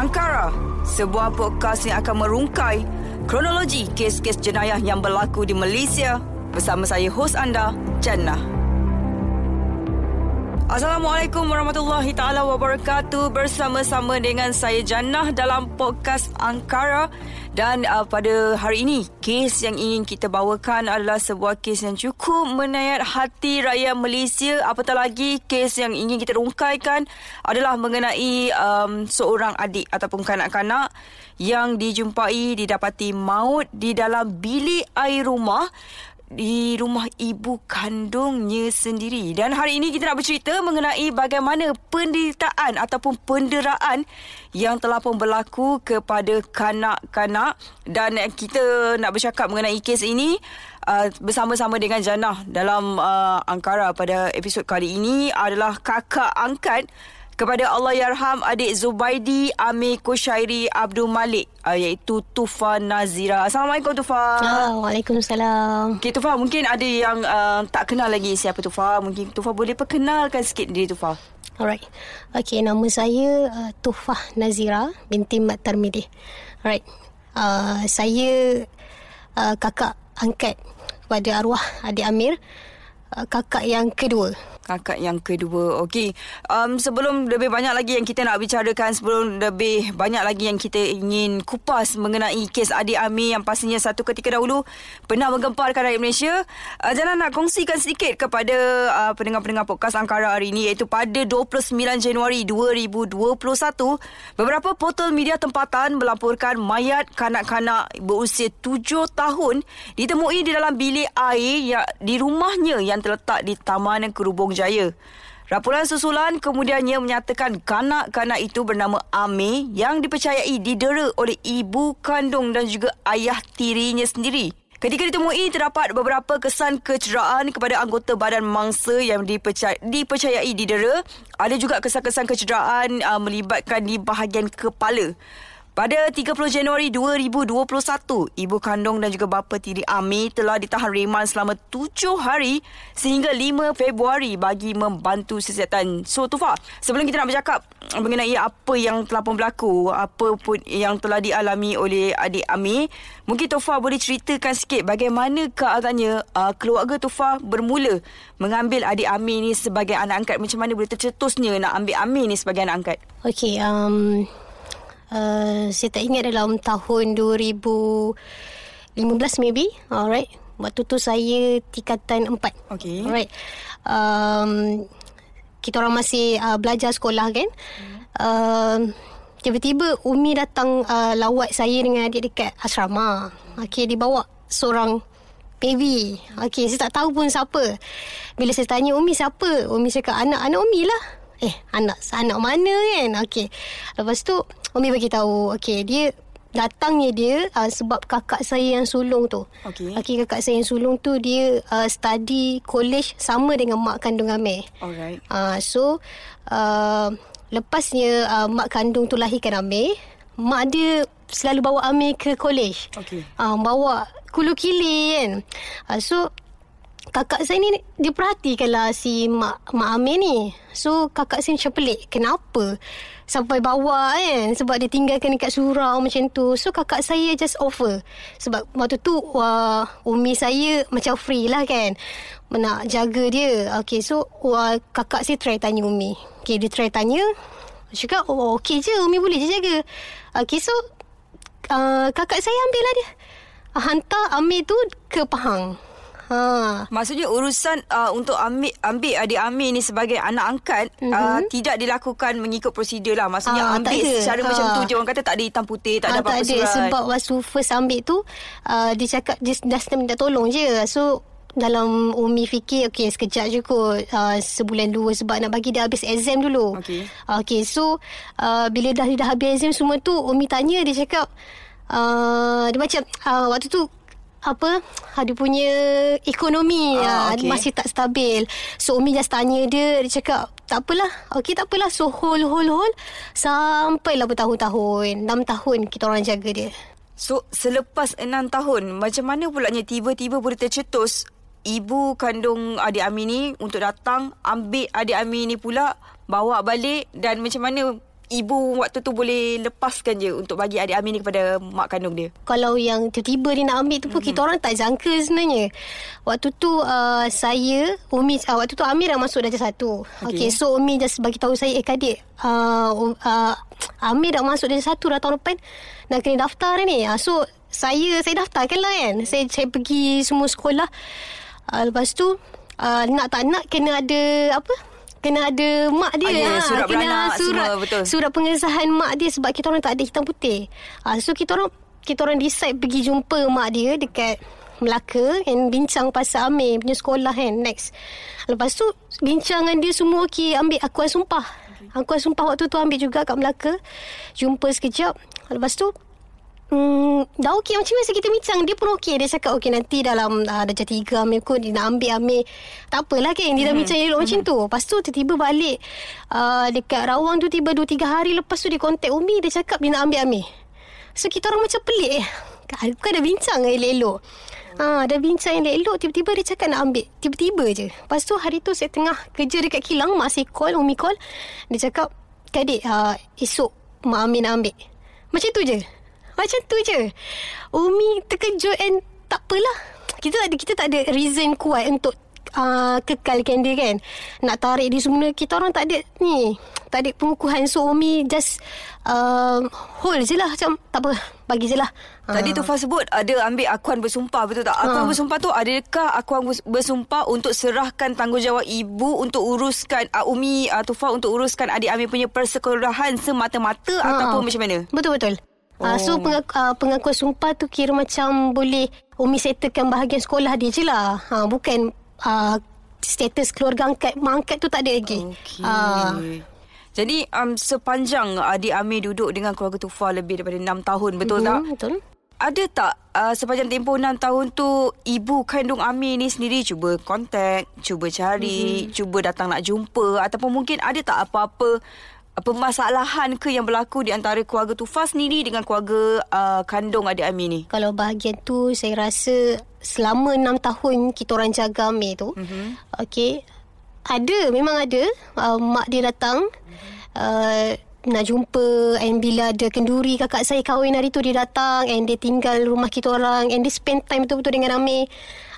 Angkara, sebuah podcast yang akan merungkai kronologi kes-kes jenayah yang berlaku di Malaysia bersama saya hos anda, Jannah. Assalamualaikum warahmatullahi taala wabarakatuh. Bersama-sama dengan saya Jannah dalam podcast Angkara dan uh, pada hari ini kes yang ingin kita bawakan adalah sebuah kes yang cukup menayat hati rakyat Malaysia. Apatah lagi kes yang ingin kita rungkaikan adalah mengenai um, seorang adik ataupun kanak-kanak yang dijumpai didapati maut di dalam bilik air rumah di rumah ibu kandungnya sendiri. Dan hari ini kita nak bercerita mengenai bagaimana penderitaan ataupun penderaan yang telah pun berlaku kepada kanak-kanak. Dan kita nak bercakap mengenai kes ini uh, bersama-sama dengan Jannah dalam uh, Angkara pada episod kali ini adalah kakak angkat kepada Allah Yarham adik Zubaidi Amir Kushairi Abdul Malik uh, iaitu Tufa Nazira. Assalamualaikum Tufa. Ah, Waalaikumsalam. Okay Tufa mungkin ada yang uh, tak kenal lagi siapa Tufa. Mungkin Tufa boleh perkenalkan sikit diri Tufa. Alright. Okay, nama saya uh, Tufah Nazira binti Mat Tarmidih. Alright. Uh, saya uh, kakak angkat kepada arwah adik Amir. Uh, kakak yang kedua kakak yang kedua. Okey, um, sebelum lebih banyak lagi yang kita nak bicarakan, sebelum lebih banyak lagi yang kita ingin kupas mengenai kes adik Ami yang pastinya satu ketika dahulu pernah menggemparkan rakyat Malaysia, uh, jangan nak kongsikan sedikit kepada uh, pendengar-pendengar podcast Angkara hari ini iaitu pada 29 Januari 2021, beberapa portal media tempatan melaporkan mayat kanak-kanak berusia 7 tahun ditemui di dalam bilik air yang di rumahnya yang terletak di Taman Kerubung Jaya. Raporan susulan kemudiannya menyatakan kanak-kanak itu bernama Ame yang dipercayai didera oleh ibu kandung dan juga ayah tirinya sendiri. Ketika ditemui, terdapat beberapa kesan kecederaan kepada anggota badan mangsa yang dipercayai, dipercayai didera. Ada juga kesan-kesan kecederaan uh, melibatkan di bahagian kepala. Pada 30 Januari 2021, ibu kandung dan juga bapa tiri Ami telah ditahan reman selama 7 hari sehingga 5 Februari bagi membantu siasatan. So Tufa, sebelum kita nak bercakap mengenai apa yang telah pun berlaku, apa pun yang telah dialami oleh adik Ami, mungkin Tufa boleh ceritakan sikit bagaimana agaknya uh, keluarga Tufa bermula mengambil adik Ami ni sebagai anak angkat. Macam mana boleh tercetusnya nak ambil Ami ni sebagai anak angkat? Okay, um, uh, saya tak ingat dalam tahun 2015 maybe. Alright. Waktu tu saya tingkatan 4 okay. alright. Um, kita orang masih uh, belajar sekolah kan? Hmm. uh, tiba-tiba Umi datang uh, lawat saya dengan adik dekat asrama. Okay, dia bawa seorang baby. Okay, saya tak tahu pun siapa. Bila saya tanya Umi siapa? Umi cakap anak-anak Umi lah. Eh anak anak mana kan? Okey. Lepas tu Umi bagi tahu Okey dia Datangnya dia uh, Sebab kakak saya yang sulung tu. Okey. Okay, kakak saya yang sulung tu Dia uh, study college Sama dengan mak kandung Amir. Alright. Uh, So uh, Lepasnya uh, Mak kandung tu lahirkan Amir Mak dia Selalu bawa Amir ke college. Okey. Uh, Bawa Kulu kili kan? Uh, So kakak saya ni dia perhatikanlah si mak mak Amir ni. So kakak saya macam pelik. Kenapa? Sampai bawa kan sebab dia tinggalkan dekat surau macam tu. So kakak saya just offer. Sebab waktu tu wah, umi saya macam free lah kan. Nak jaga dia. Okay so wah, kakak saya try tanya umi. Okay dia try tanya. Cakap oh okay je umi boleh je jaga. Okay so uh, kakak saya ambil lah dia. Hantar Amir tu ke Pahang. Ha. Maksudnya urusan uh, untuk ambil ambil adik Amir ni sebagai anak angkat mm-hmm. uh, tidak dilakukan mengikut prosedur lah. Maksudnya uh, ambil secara ha. macam tu je orang kata tak ada hitam putih, tak ha, ada apa-apa tak ada. Sebab waktu first ambil tu uh, dia cakap dia dah minta tolong je. So dalam Umi fikir Okay sekejap je kot uh, Sebulan dua Sebab nak bagi dia habis exam dulu Okay Okay so uh, Bila dah, dah habis exam semua tu Umi tanya Dia cakap uh, Dia macam uh, Waktu tu apa ada punya ekonomi ah, okay. masih tak stabil. So umi just tanya dia dia cakap tak apalah okey tak apalah. So hold hold hold sampailah bertahun-tahun. 6 tahun kita orang jaga dia. So selepas 6 tahun macam mana pulanya tiba-tiba boleh tercetus ibu kandung adik Ami ni untuk datang ambil adik Ami ni pula bawa balik dan macam mana ibu waktu tu boleh lepaskan je untuk bagi adik Amin ni kepada mak kandung dia? Kalau yang tiba-tiba dia nak ambil tu pun mm-hmm. kita orang tak jangka sebenarnya. Waktu tu uh, saya, Umi, uh, waktu tu Amir dah masuk darjah satu. Okay. okay, so Umi just bagi tahu saya, eh kadik, uh, uh, Amir dah masuk darjah satu dah tahun depan, nak kena daftar ni. Uh, so saya saya daftarkan lah kan. Saya, saya pergi semua sekolah. Uh, lepas tu, uh, nak tak nak kena ada apa kena ada mak dia. Ada ha, surat kena beranak surat semua betul. surat pengesahan mak dia sebab kita orang tak ada hitam putih. Ha, so kita orang kita orang decide pergi jumpa mak dia dekat Melaka and bincang pasal Amir punya sekolah kan next. Lepas tu bincangan dia semua okey ambil akuan sumpah. Okay. akuan sumpah waktu tu ambil juga kat Melaka. Jumpa sekejap. Lepas tu Hmm, dah okey. Macam biasa kita bincang Dia pun okey. Dia cakap okey nanti dalam uh, Darjah tiga Amir kot Dia nak ambil Amir Tak apalah kan? Dia dah hmm. bincang elok hmm. macam tu. Lepas tu tiba-tiba balik uh, Dekat rawang tu Tiba 2-3 hari lepas tu Dia kontak Umi. Dia cakap dia nak ambil Amir. So kita orang macam pelik Bukan dah bincang elok-elok. Ha, dah bincang elok-elok. Tiba-tiba dia cakap nak ambil. Tiba-tiba je. Lepas tu hari tu saya tengah Kerja dekat kilang. Mak saya call Umi call. Dia cakap Kadik uh, Esok Mak Amir nak ambil. Macam tu je macam tu je. Umi terkejut and tak apalah. Kita tak ada, kita tak ada reason kuat untuk uh, kekalkan dia kan. Nak tarik dia semua. Kita orang tak ada ni. Tak ada pengukuhan. So Umi just uh, hold je lah. Macam tak apa. Bagi je lah. Tadi tu Fah sebut ada ambil akuan bersumpah betul tak? Akuan ha. bersumpah tu adakah akuan bersumpah untuk serahkan tanggungjawab ibu untuk uruskan uh, Umi uh, Tufa untuk uruskan adik Amir punya persekolahan semata-mata ha. ataupun macam mana? Betul betul. Oh. Uh, so pengaku, uh, pengakuan sumpah tu kira macam boleh Umi settlekan bahagian sekolah dia je lah. Uh, bukan uh, status keluarga angkat. Mak angkat tu tak ada lagi. Okay. Uh. Jadi um, sepanjang adik Amir duduk dengan keluarga Tufa lebih daripada 6 tahun. Betul mm-hmm, tak? Betul. Ada tak uh, sepanjang tempoh 6 tahun tu ibu kandung Amir ni sendiri cuba kontak, cuba cari, mm-hmm. cuba datang nak jumpa ataupun mungkin ada tak apa-apa permasalahan ke yang berlaku di antara keluarga Tufa sendiri dengan keluarga uh, kandung adik Amir ni? Kalau bahagian tu saya rasa selama enam tahun kita orang jaga Amir tu. Mm-hmm. Okey. Ada, memang ada. Uh, mak dia datang. Mm-hmm. Uh, nak jumpa and bila ada kenduri kakak saya kahwin hari tu dia datang and dia tinggal rumah kita orang and dia spend time betul-betul dengan Amir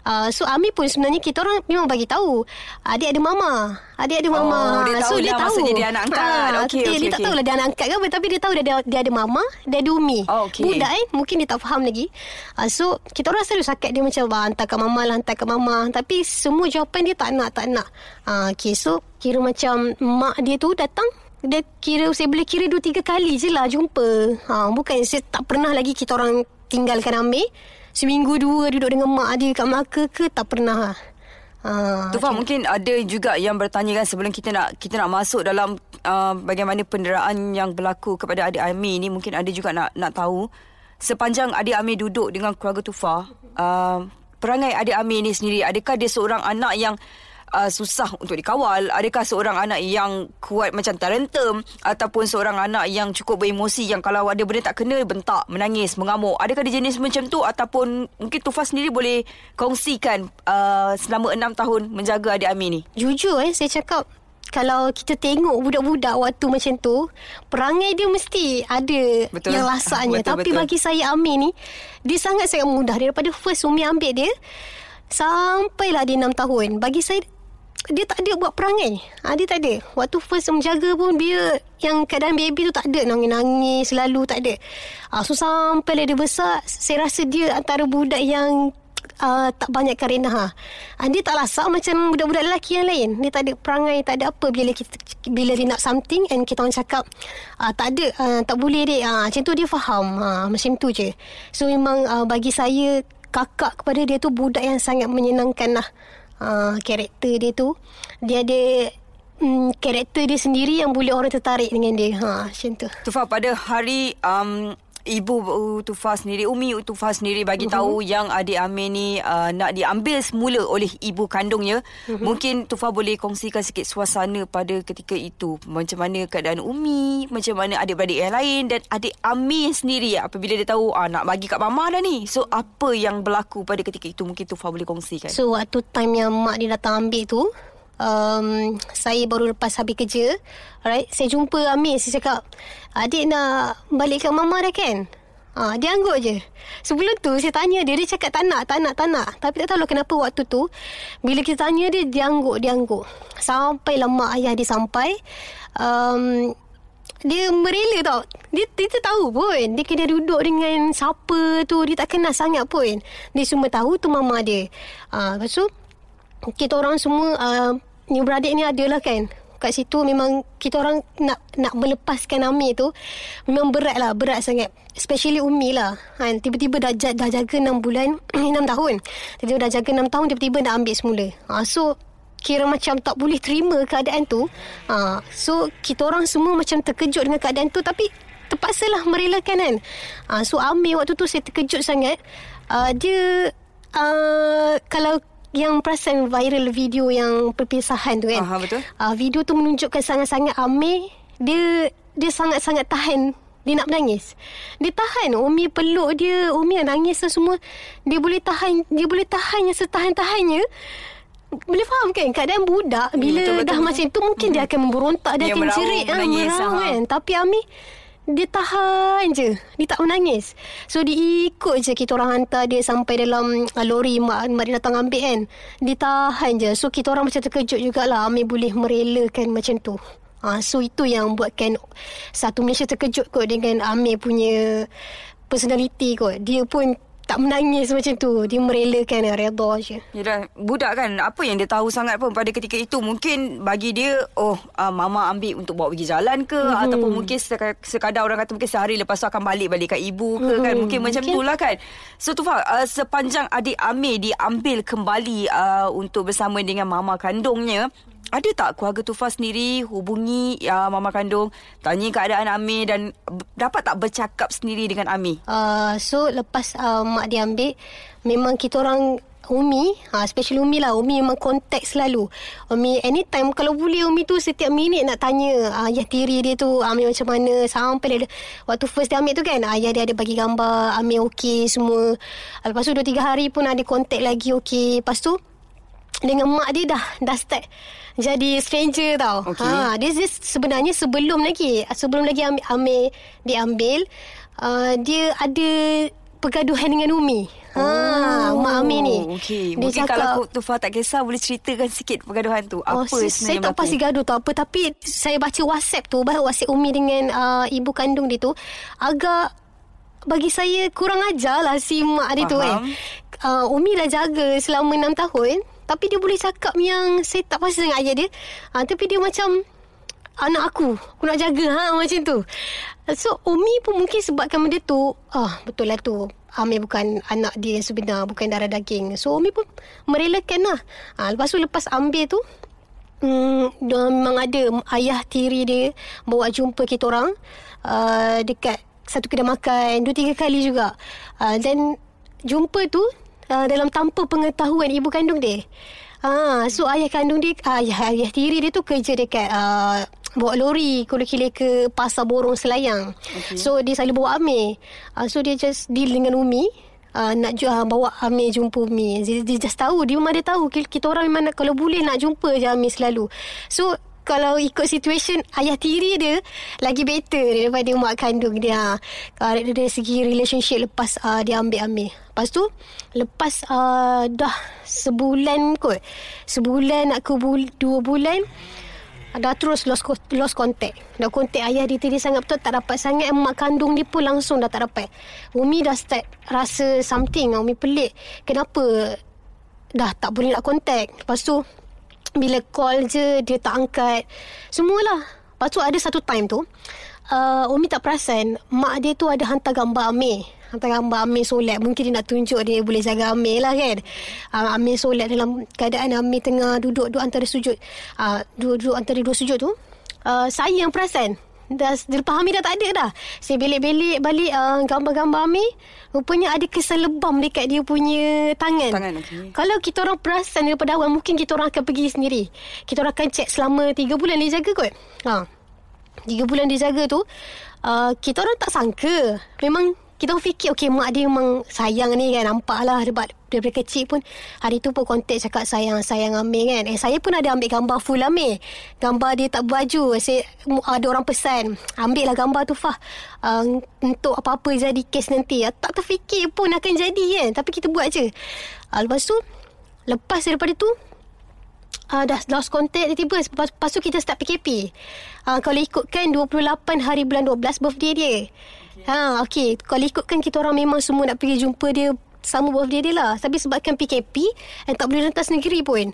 Uh, so Ami pun sebenarnya kita orang memang bagi tahu adik ada mama. Adik ada mama. Oh, dia tahu so dia tahu dia anak angkat. Ha, okay, okay, dia, okay, dia tak tahu lah dia anak angkat ke apa tapi dia tahu dia ada dia ada mama, dia ada umi. Oh, okay. Budak eh mungkin dia tak faham lagi. Uh, so kita orang selalu sakit dia macam hantar ke mama lah hantar ke mama tapi semua jawapan dia tak nak tak nak. Uh, okay so kira macam mak dia tu datang dia kira saya boleh kira dua tiga kali je lah jumpa. Ha, bukan saya tak pernah lagi kita orang tinggalkan ambil seminggu dua duduk dengan mak dia kat Melaka ke tak pernah lah. Ha, tu faham mungkin ada juga yang bertanya kan sebelum kita nak kita nak masuk dalam uh, bagaimana penderaan yang berlaku kepada adik Amir ni mungkin ada juga nak nak tahu sepanjang adik Amir duduk dengan keluarga Tufa uh, perangai adik Amir ni sendiri adakah dia seorang anak yang uh, susah untuk dikawal? Adakah seorang anak yang kuat macam tarentem ataupun seorang anak yang cukup beremosi yang kalau ada benda tak kena bentak, menangis, mengamuk? Adakah dia jenis macam tu ataupun mungkin Tufa sendiri boleh kongsikan uh, selama enam tahun menjaga adik Amir ni? Jujur eh saya cakap kalau kita tengok budak-budak waktu macam tu, perangai dia mesti ada betul. yang lasaknya. betul, Tapi betul. bagi saya Amir ni, dia sangat-sangat mudah. Daripada first Umi ambil dia, sampailah dia 6 tahun. Bagi saya, dia tak ada buat perangai. Ha, dia tak ada. Waktu first menjaga pun dia yang keadaan baby tu tak ada nangis-nangis selalu tak ada. Ha, so sampai dia besar saya rasa dia antara budak yang uh, tak banyak karena ha. ha. Dia tak lasak macam budak-budak lelaki yang lain. Dia tak ada perangai, tak ada apa bila kita bila dia nak something and kita orang cakap uh, tak ada, uh, tak boleh dia. Ha, macam tu dia faham. Ha, macam tu je. So memang uh, bagi saya kakak kepada dia tu budak yang sangat menyenangkan lah uh, karakter dia tu. Dia ada um, karakter dia sendiri yang boleh orang tertarik dengan dia. Ha macam tu. Tufa pada hari um, ibu Utufa sendiri Umi Utufa sendiri bagi uh-huh. tahu yang adik Amir ni uh, nak diambil semula oleh ibu kandungnya. Uh-huh. mungkin Tufa boleh kongsikan sikit suasana pada ketika itu. Macam mana keadaan Umi macam mana adik-beradik yang lain dan adik Amir sendiri. Apabila dia tahu uh, nak bagi kat mama dah ni. So apa yang berlaku pada ketika itu? Mungkin Tufa boleh kongsikan. So waktu time yang mak dia datang ambil tu um, saya baru lepas habis kerja. Alright, saya jumpa Amir. Saya cakap, adik nak balik ke mama dah kan? Ha, dia anggut je. Sebelum tu saya tanya dia, dia cakap tak nak, tak nak, tak nak. Tapi tak tahu kenapa waktu tu, bila kita tanya dia, dia anggut, dia anggut. Sampai lama ayah dia sampai, um, dia merela tau. Dia, dia tahu pun. Dia kena duduk dengan siapa tu, dia tak kenal sangat pun. Dia cuma tahu tu mama dia. Ha, lepas tu, kita orang semua, uh, ni beradik ni adalah kan kat situ memang kita orang nak nak melepaskan Amir tu memang berat lah berat sangat. Especially Umi lah. Kan tiba-tiba dah, dah jaga 6 bulan 6 tahun. Tiba-tiba dah jaga 6 tahun tiba-tiba nak ambil semula. Ha, so kira macam tak boleh terima keadaan tu. Ha, so kita orang semua macam terkejut dengan keadaan tu tapi terpaksalah merelakan kan. Ha, so Amir waktu tu saya terkejut sangat. Uh, dia uh, kalau yang perasan viral video yang perpisahan tu kan. Aha, betul. Uh, video tu menunjukkan sangat-sangat Amir dia dia sangat-sangat tahan dia nak menangis. Dia tahan Umi peluk dia, Umi nangis dan semua. Dia boleh tahan, dia boleh tahan yang setahan-tahannya. Boleh faham kan keadaan budak bila betul, betul, dah betul. macam tu mungkin hmm. dia akan memberontak dia, dia akan jerit ah, merau kan. Tapi Ami dia tahan je. Dia tak menangis. So dia ikut je Kita orang hantar dia Sampai dalam uh, Lori mak, mak dia datang ambil kan. Dia tahan je. So kita orang macam terkejut jugalah. Amir boleh merelakan macam tu. Ha, So itu yang buatkan Satu Malaysia terkejut kot Dengan Amir punya Personality kot. Dia pun tak menangis macam tu. Dia merelakan Reda je. Yalah Budak kan Apa yang dia tahu sangat pun Pada ketika itu Mungkin bagi dia Oh uh, Mama ambil Untuk bawa pergi jalan ke mm-hmm. Ataupun mungkin Sekadar orang kata Mungkin sehari lepas tu Akan balik Balik kat ibu ke mm-hmm. kan. Mungkin macam tu lah kan. So Tufa uh, Sepanjang adik Amir Diambil kembali uh, Untuk bersama dengan Mama kandungnya ada tak keluarga Tufa sendiri hubungi uh, mama kandung tanya keadaan Amir dan dapat tak bercakap sendiri dengan Amir? Uh, so lepas uh, mak dia ambil memang kita orang Umi, ha, especially Umi lah. Umi memang kontak selalu. Umi anytime kalau boleh Umi tu setiap minit nak tanya ayah tiri dia tu Amir macam mana. Sampai dia, waktu first dia ambil tu kan ayah dia ada bagi gambar Amir okey semua. Lepas tu 2-3 hari pun ada kontak lagi okey. Lepas tu dengan mak dia dah dah start jadi stranger tau. Okay. Ha, this is sebenarnya sebelum lagi sebelum lagi ambil, ambil diambil uh, dia ada pergaduhan dengan Umi. Ha, oh, Mak Ami ni. Dia Mungkin cakap, kalau Tufa tak kisah boleh ceritakan sikit pergaduhan tu. Oh, apa sebenarnya Saya tak pasti gaduh tu apa tapi saya baca WhatsApp tu, WhatsApp Umi dengan uh, ibu kandung dia tu agak bagi saya kurang ajar lah si mak dia Faham. tu kan. Uh, Umi dah jaga selama 6 tahun. Tapi dia boleh cakap yang saya tak pasti dengan ayah dia. Ha, tapi dia macam anak aku. Aku nak jaga ha, macam tu. So Umi pun mungkin sebabkan benda tu. Ah betul lah tu. Amir bukan anak dia yang sebenar. Bukan darah daging. So Umi pun merelakan lah. Ha, lepas tu lepas ambil tu. Hmm, dia memang ada ayah tiri dia bawa jumpa kita orang uh, dekat satu kedai makan dua tiga kali juga. Uh, dan jumpa tu uh, dalam tanpa pengetahuan ibu kandung dia. Ah, so ayah kandung dia, ayah ayah tiri dia tu kerja dekat uh, bawa lori kulit kile ke pasar borong selayang. Okay. So dia selalu bawa Amir. Uh, so dia just deal dengan Umi. Uh, nak uh, bawa Amir jumpa Umi. Dia, dia just tahu. Dia memang dia tahu. Kita orang memang nak, kalau boleh nak jumpa je Amir selalu. So kalau ikut situation ayah tiri dia lagi better daripada mak kandung dia. Kalau dari segi relationship lepas uh, dia ambil-ambil. Lepas tu lepas uh, dah sebulan kot. Sebulan nak ke bul- dua bulan dah terus lost lost contact. Dah contact ayah dia tadi sangat betul tak dapat sangat mak kandung dia pun langsung dah tak dapat. Umi dah start rasa something. Umi pelik. Kenapa dah tak boleh nak contact. Lepas tu bila call je Dia tak angkat. Semualah. Lepas tu ada satu time tu uh, Umi tak perasan Mak dia tu ada hantar gambar Amir. Hantar gambar Amir solat. Mungkin dia nak tunjuk Dia boleh jaga Amir lah kan? Uh, Amir solat dalam keadaan Amir tengah duduk Duduk antara sujud uh, duduk, duduk antara dua sujud tu. Uh, Saya yang perasan dah lepas Amir dah tak ada dah. Saya belik-belik balik uh, gambar-gambar Amir. Rupanya ada kesan lebam dekat dia punya tangan. Tangan, okay. Kalau kita orang perasan daripada awal, mungkin kita orang akan pergi sendiri. Kita orang akan cek selama 3 bulan dia jaga kot. Ha. 3 bulan dia jaga tu, uh, kita orang tak sangka. Memang Kita orang fikir Okay mak dia memang Sayang ni kan Nampak lah Sebab daripada kecil pun Hari tu pun kontak cakap Sayang Sayang Amir kan. Eh saya pun ada ambil gambar Full Amir. Gambar dia tak baju saya, Ada orang pesan Ambil lah gambar tu Fah. Uh, Untuk apa-apa jadi kes nanti. Tak terfikir pun Akan jadi kan Tapi kita buat je. Uh, Lepas tu Lepas daripada tu uh, dah lost contact tiba-tiba lepas, lepas tu kita start PKP uh, kalau ikutkan 28 hari bulan 12 birthday dia. Ha okey. Kalau ikutkan kita orang memang semua nak pergi jumpa dia sama birthday dia lah. Tapi sebabkan PKP dan tak boleh rentas negeri pun.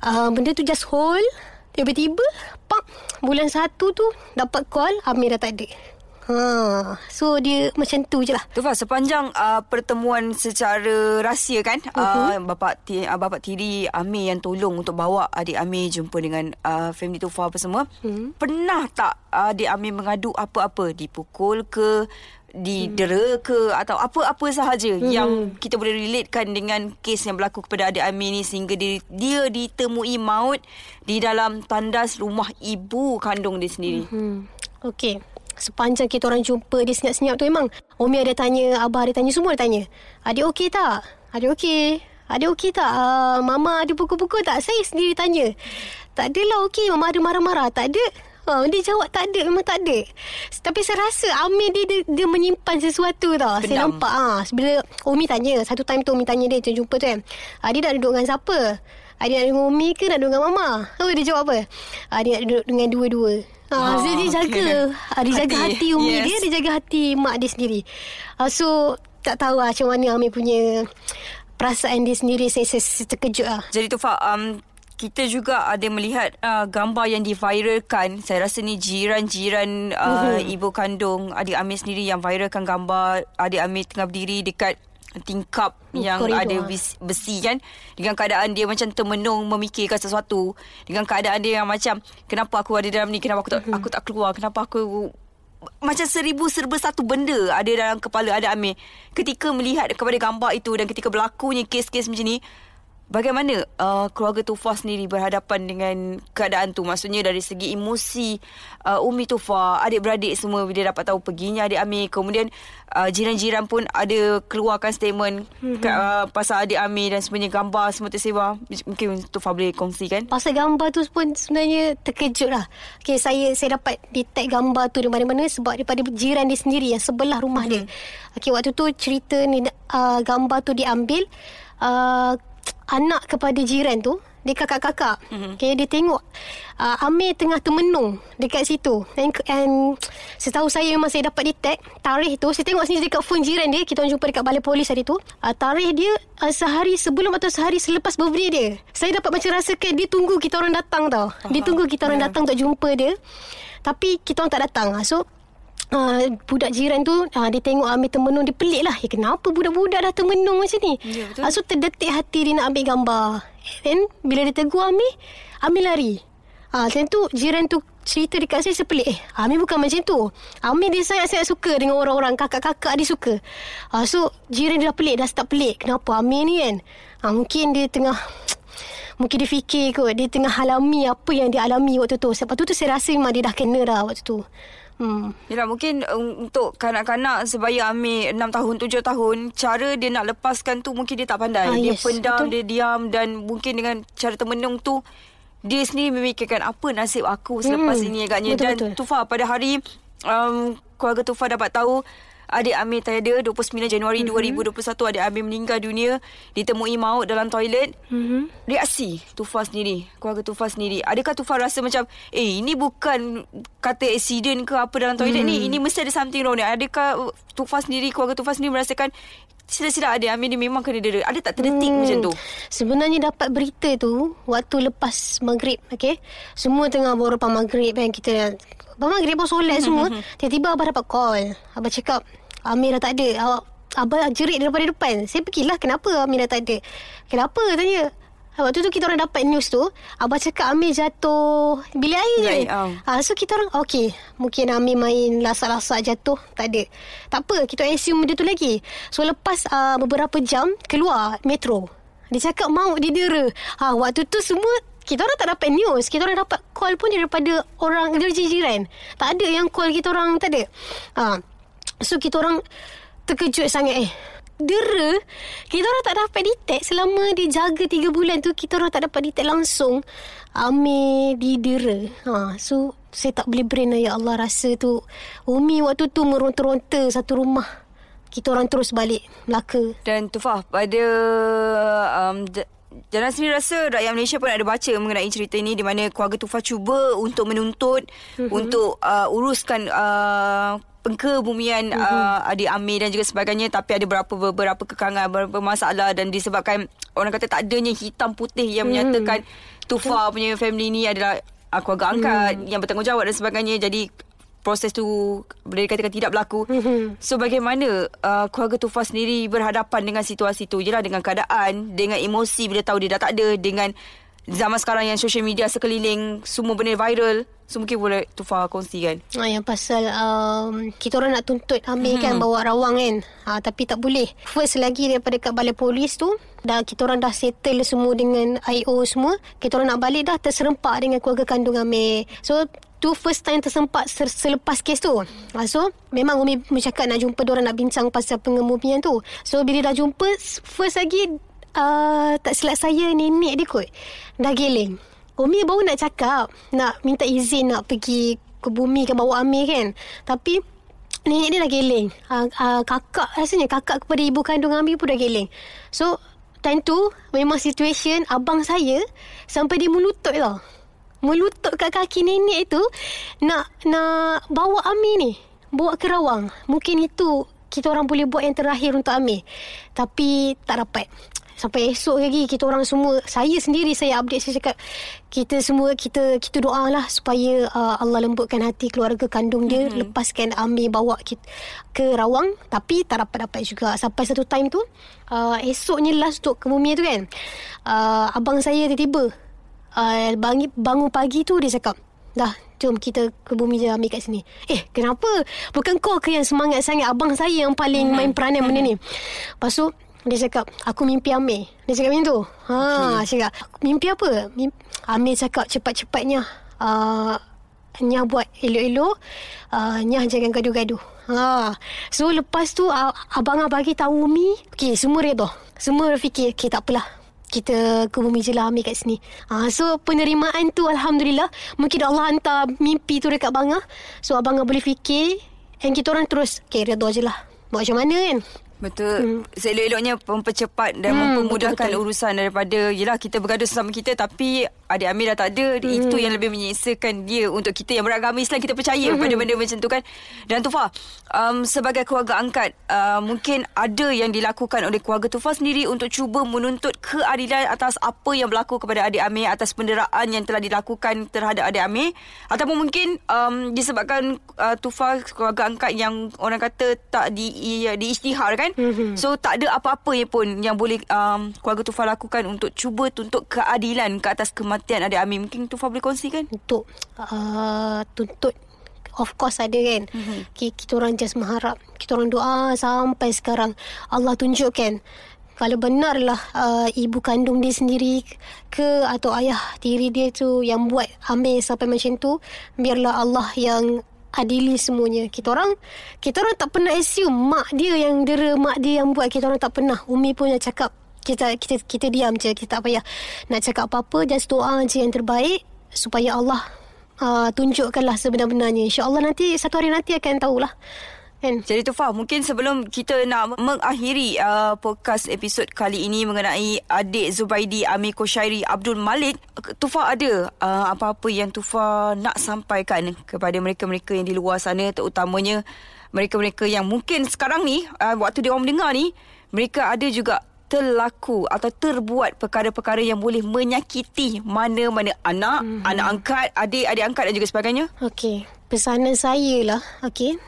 Uh, benda tu just hold. Tiba-tiba pak bulan 1 tu dapat call Amir dah tak ada Ha, so dia macam tu je lah. Tu Fah, sepanjang uh, pertemuan secara rahsia kan, uh-huh. uh, bapak ti, uh, bapak tiri Amir yang tolong untuk bawa adik Amir jumpa dengan uh, family Tufa apa semua. Uh-huh. Pernah tak uh, adik Amir mengadu apa-apa? Dipukul ke? didera ke atau apa-apa sahaja hmm. yang kita boleh relatekan dengan kes yang berlaku kepada adik Amir ni sehingga dia, dia ditemui maut di dalam tandas rumah ibu kandung dia sendiri. Hmm. Okey sepanjang kita orang jumpa dia senyap-senyap tu memang Umi ada tanya, Abah ada tanya, semua ada tanya. Adik okey tak? Adik okey. Adik okey tak? Uh, mama ada pukul-pukul tak? Saya sendiri tanya. Tak adalah okey. Mama ada marah-marah. Tak ada. Ha, dia jawab tak ada. Memang tak ada. Tapi saya rasa Amir dia, dia, dia menyimpan sesuatu tau. Benam. Saya nampak. Ha, bila Umi tanya. Satu time tu Umi tanya dia. Dia jumpa tu kan. Ha, dia dah duduk dengan siapa? Ha, dia nak duduk dengan Umi ke nak duduk dengan Mama? Oh, dia jawab apa? Ha, dia nak duduk dengan dua-dua. Ha, oh, so dia jaga okay. dia jaga hati, hati umi yes. dia dia jaga hati mak dia sendiri. Ha, so tak tahu lah macam mana Amir punya perasaan dia sendiri saya, saya, saya terkejut lah. Jadi tu Fak um, kita juga ada melihat uh, gambar yang diviralkan. Saya rasa ni jiran-jiran uh, uh-huh. ibu kandung adik Amir sendiri yang viralkan gambar adik Amir tengah berdiri dekat tingkap uh, yang koridor. ada besi kan? Dengan keadaan dia macam termenung memikirkan sesuatu. Dengan keadaan dia yang macam kenapa aku ada dalam ni? Kenapa aku tak uh-huh. aku tak keluar? Kenapa aku macam seribu serba satu benda ada dalam kepala ada Amir ketika melihat kepada gambar itu dan ketika berlakunya kes-kes macam ni Bagaimana uh, keluarga Tufa sendiri berhadapan dengan keadaan tu? Maksudnya dari segi emosi uh, Umi Tufa, adik-beradik semua bila dapat tahu perginya adik Amir. Kemudian uh, jiran-jiran pun ada keluarkan statement mm-hmm. uh, pasal adik Amir dan sebenarnya gambar semua tersebar. Mungkin Tufa boleh kongsikan. Pasal gambar tu pun sebenarnya terkejut lah. Okay, saya saya dapat detect gambar tu di mana-mana sebab daripada jiran dia sendiri yang sebelah rumah mm-hmm. dia. Okay, waktu tu cerita ni uh, gambar tu diambil. Uh, anak kepada jiran tu dia kakak-kakak. Mm-hmm. okay, dia tengok uh, Amir tengah termenung dekat situ. And, and setahu saya memang saya dapat detect tarikh tu saya tengok sini dekat phone jiran dia kita jumpa dekat balai polis hari tu. Uh, tarikh dia uh, sehari sebelum atau sehari selepas birthday dia. Saya dapat macam rasakan dia tunggu kita orang datang tau. Dia tunggu kita orang yeah. datang untuk jumpa dia. Tapi kita orang tak datang. So uh, budak jiran tu uh, dia tengok Amir termenung dia pelik lah. Ya, kenapa budak-budak dah termenung macam ni? Ya, betul. Uh, so terdetik hati dia nak ambil gambar. Then bila dia tegur Amir, Amir lari. Ah, uh, macam tu jiran tu cerita dekat saya sepelik. Eh, Amir bukan macam tu. Amir dia sangat-sangat suka dengan orang-orang kakak-kakak dia suka. Ah, uh, so jiran dia dah pelik, dah start pelik. Kenapa Amir ni kan? Ah, uh, mungkin dia tengah Mungkin dia fikir kot Dia tengah alami Apa yang dia alami waktu tu Sebab tu tu saya rasa Memang dia dah kena dah Waktu tu Hmm. Yalah, mungkin um, untuk kanak-kanak sebaya Amir 6 tahun, 7 tahun, cara dia nak lepaskan tu mungkin dia tak pandai. Ah, dia yes, pendam, betul. dia diam dan mungkin dengan cara termenung tu, dia sendiri memikirkan apa nasib aku selepas hmm. ini agaknya. Betul, dan betul. Tufa pada hari um, keluarga Tufa dapat tahu adik Amir tiada 29 Januari mm-hmm. 2021 adik Amir meninggal dunia ditemui maut dalam toilet mm-hmm. reaksi Tufa sendiri keluarga Tufa sendiri adakah Tufa rasa macam eh ini bukan kata accident ke apa dalam toilet mm-hmm. ni ini mesti ada something wrong ni adakah Tufa sendiri keluarga Tufa sendiri merasakan sila-sila ada Amir ni memang kena dera. Ada tak terdetik hmm. macam tu? Sebenarnya dapat berita tu waktu lepas maghrib. Okay? Semua tengah lepas maghrib kan. Kita Abang maghrib pun solat semua. Tiba-tiba abah dapat call. Abah cakap, Amir dah tak ada. Awak Abah jerit daripada depan. Saya pergilah kenapa Amir dah tak ada. Kenapa tanya. Waktu tu kita orang dapat news tu. Abah cakap Amir jatuh bilik air je. Um. Ha, so kita orang okay. Mungkin Amir main lasak-lasak jatuh. Tak ada. Tak apa. Kita assume dia tu lagi. So lepas uh, beberapa jam keluar metro. Dia cakap mau didera. Ha, waktu tu semua kita orang tak dapat news. Kita orang dapat call pun daripada orang dari jiran. Tak ada yang call kita orang tak ada. Ha. So kita orang terkejut sangat eh. Dera, kita orang tak dapat detect selama dia jaga 3 bulan tu, kita orang tak dapat detect langsung Amir didera. Ha, so, saya tak boleh brain lah, ya Allah rasa tu. Umi waktu tu meronta-ronta satu rumah. Kita orang terus balik Melaka. Dan Tufah, pada um, Jangan sendiri rasa rakyat Malaysia pun ada baca mengenai cerita ini di mana keluarga Tufa cuba untuk menuntut mm-hmm. untuk uh, uruskan uh, pengkebumian mm-hmm. uh, adik Amir dan juga sebagainya tapi ada beberapa beberapa kekangan beberapa masalah dan disebabkan orang kata tak adanya hitam putih yang mm-hmm. menyatakan Tufa punya family ni adalah uh, keluarga angkat mm-hmm. yang bertanggungjawab dan sebagainya jadi proses tu boleh dikatakan tidak berlaku. Mm-hmm. So bagaimana uh, keluarga Tufa sendiri berhadapan dengan situasi tu? Jelah dengan keadaan, dengan emosi bila tahu dia dah tak ada, dengan zaman sekarang yang social media sekeliling, semua benda viral. So mungkin boleh Tufa kongsikan. Ah, yang pasal um, kita orang nak tuntut Amir mm-hmm. kan bawa rawang kan. Ha, tapi tak boleh. First lagi daripada kat balai polis tu, dah kita orang dah settle semua dengan IO semua. Kita orang nak balik dah terserempak dengan keluarga kandung Amir. So tu first time tersempat selepas kes tu. Ah, so, memang Umi bercakap nak jumpa diorang nak bincang pasal pengemumian tu. So, bila dah jumpa, first lagi uh, tak silap saya nenek dia kot. Dah geleng. Umi baru nak cakap, nak minta izin nak pergi ke bumi ke bawa Amir kan. Tapi, nenek dia dah geleng. Uh, uh, kakak, rasanya kakak kepada ibu kandung Amir pun dah geleng. So, time tu, memang situation abang saya sampai dia melutut tau melutut kat kaki nenek tu nak nak bawa Ami ni bawa ke rawang. Mungkin itu kita orang boleh buat yang terakhir untuk Ami tapi tak dapat. Sampai esok lagi kita orang semua saya sendiri saya update saya cakap kita semua kita kita doa lah supaya uh, Allah lembutkan hati keluarga kandung dia mm-hmm. lepaskan Ami bawa kita ke rawang. Tapi tak dapat dapat juga. Sampai satu time tu uh, esoknya last untuk kemumian tu kan uh, abang saya tiba-tiba uh, bangi, bangun pagi tu dia cakap dah jom kita ke bumi je ambil kat sini. Eh kenapa? Bukan kau ke yang semangat sangat? Abang saya yang paling hmm. main peranan benda ni. Lepas tu dia cakap aku mimpi Amir dia cakap macam tu. Ha okay. cakap mimpi apa? Mimpi, Amir cakap cepat-cepatnya uh, Nyah buat elok-elok. Uh, Nyah jangan gaduh-gaduh. Ha. So lepas tu uh, Abang bagi tahu Mi. Okay semua redha Semua fikir Okay tak apalah kita ke bumi je lah ambil kat sini. Ha, so penerimaan tu Alhamdulillah. Mungkin Allah hantar mimpi tu dekat bangga. So abang boleh fikir. And kita orang terus. Okay redha je lah. Buat macam mana kan. Betul. Hmm. Seelok-eloknya mempercepat dan hmm, mempermudahkan betul-betul. urusan daripada yelah kita bergaduh sesama kita tapi adik Amir dah tak ada. Hmm. Itu yang lebih menyiksakan dia untuk kita yang beragama Islam kita percaya hmm. pada benda macam tu kan. Dan Tufa, um, sebagai keluarga angkat uh, mungkin ada yang dilakukan oleh keluarga Tufa sendiri untuk cuba menuntut keadilan atas apa yang berlaku kepada adik Amir atas penderaan yang telah dilakukan terhadap adik Amir ataupun mungkin um, disebabkan uh, Tufa keluarga angkat yang orang kata tak di, diisytihar kan mm-hmm. so tak ada apa-apa pun yang boleh um, keluarga Tufa lakukan untuk cuba tuntut keadilan ke atas kematian adik Amin mungkin Tufa boleh kongsikan untuk uh, tuntut Of course ada kan mm-hmm. Kita orang just mengharap Kita orang doa Sampai sekarang Allah tunjukkan Kalau benarlah uh, Ibu kandung dia sendiri Ke Atau ayah tiri dia tu Yang buat Amir sampai macam tu Biarlah Allah yang adili semuanya. Kita orang kita orang tak pernah assume mak dia yang dera, mak dia yang buat. Kita orang tak pernah. Umi pun yang cakap kita kita kita diam je. Kita tak payah nak cakap apa-apa. Just doa je yang terbaik supaya Allah uh, tunjukkanlah sebenar-benarnya. Insya-Allah nanti satu hari nanti akan tahulah. Kan? Jadi Tufa, mungkin sebelum kita nak mengakhiri uh, podcast episod kali ini mengenai adik Zubaidi Amir Koshairi Abdul Malik, Tufa ada uh, apa-apa yang Tufa nak sampaikan kepada mereka-mereka yang di luar sana terutamanya mereka-mereka yang mungkin sekarang ni uh, waktu dia orang mendengar ni mereka ada juga terlaku atau terbuat perkara-perkara yang boleh menyakiti mana-mana anak, mm-hmm. anak angkat, adik, adik angkat dan juga sebagainya. Okey, pesanan saya lah, okey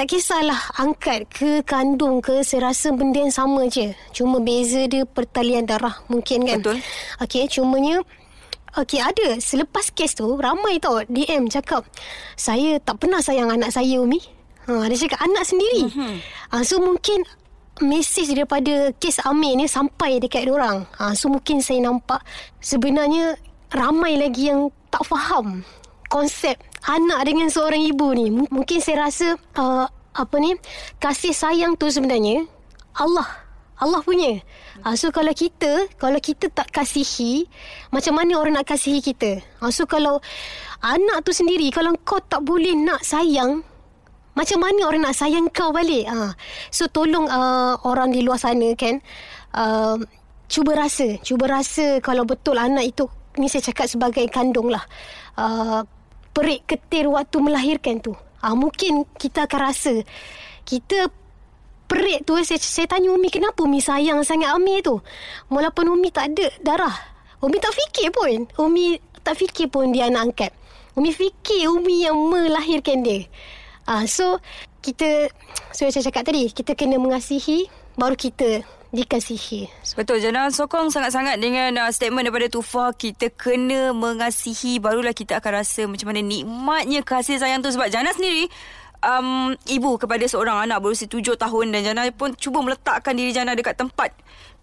tak kisahlah angkat ke kandung ke saya rasa benda yang sama je cuma beza dia pertalian darah mungkin kan betul okey cumanya Okey ada selepas kes tu ramai tau DM cakap saya tak pernah sayang anak saya Umi. Ha dia cakap anak sendiri. Mm-hmm. Ha, so mungkin mesej daripada kes Amir ni sampai dekat orang. Ha so mungkin saya nampak sebenarnya ramai lagi yang tak faham konsep anak dengan seorang ibu ni mungkin saya rasa uh, apa ni kasih sayang tu sebenarnya Allah Allah punya. Uh, so kalau kita kalau kita tak kasihi, macam mana orang nak kasihi kita? Uh, so kalau anak tu sendiri kalau kau tak boleh nak sayang, macam mana orang nak sayang kau balik? Uh, so tolong uh, orang di luar sana kan uh, cuba rasa, cuba rasa kalau betul anak itu ni saya cakap sebagai kandung lah. Uh, perik ketir waktu melahirkan tu. Uh, mungkin kita akan rasa kita perik tu saya, saya tanya Umi kenapa Umi sayang sangat Ami tu. Walaupun Umi tak ada darah. Umi tak fikir pun. Umi tak fikir pun dia anak angkat. Umi fikir Umi yang melahirkan dia. Ah, so kita so saya cakap tadi kita kena mengasihi baru kita dikasihi. Betul Jana sokong sangat-sangat dengan uh, statement daripada Tufa kita kena mengasihi barulah kita akan rasa macam mana nikmatnya kasih sayang tu sebab Jana sendiri um, ibu kepada seorang anak berusia tujuh tahun dan Jana pun cuba meletakkan diri Jana dekat tempat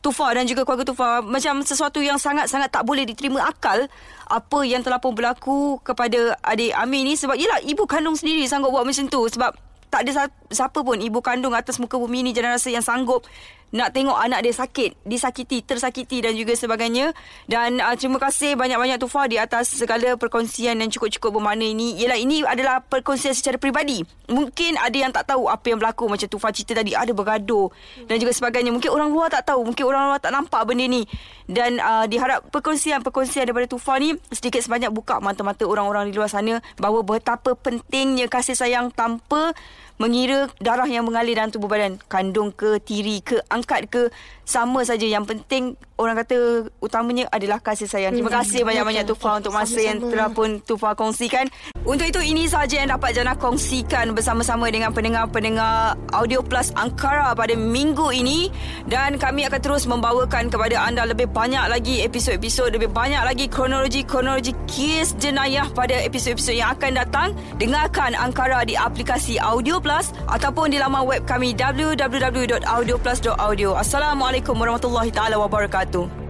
Tufa dan juga keluarga Tufa macam sesuatu yang sangat-sangat tak boleh diterima akal apa yang telah pun berlaku kepada adik Amir ni. Sebab yelah ibu kandung sendiri sanggup buat macam tu. Sebab tak ada siapa pun ibu kandung atas muka bumi ni Jana rasa yang sanggup nak tengok anak dia sakit, disakiti, tersakiti dan juga sebagainya. Dan uh, terima kasih banyak-banyak Tufa di atas segala perkongsian yang cukup-cukup bermakna ini. Ialah ini adalah perkongsian secara peribadi. Mungkin ada yang tak tahu apa yang berlaku macam Tufa cerita tadi ada bergaduh dan juga sebagainya. Mungkin orang luar tak tahu, mungkin orang luar tak nampak benda ni. Dan uh, diharap perkongsian-perkongsian daripada Tufa ni sedikit sebanyak buka mata-mata orang-orang di luar sana bahawa betapa pentingnya kasih sayang tanpa mengira darah yang mengalir dalam tubuh badan kandung ke tiri ke angkat ke sama saja. Yang penting orang kata utamanya adalah kasih sayang. Terima hmm, kasih banyak-banyak Tufa untuk masa yang telah pun Tufa kongsikan. Untuk itu ini sahaja yang dapat Jana kongsikan bersama-sama dengan pendengar-pendengar Audio Plus Angkara pada minggu ini. Dan kami akan terus membawakan kepada anda lebih banyak lagi episod-episod lebih banyak lagi kronologi-kronologi kes jenayah pada episod-episod yang akan datang. Dengarkan Angkara di aplikasi Audio Plus ataupun di laman web kami www.audioplus.audio. Assalamualaikum warahmatullahi taala wabarakatuh.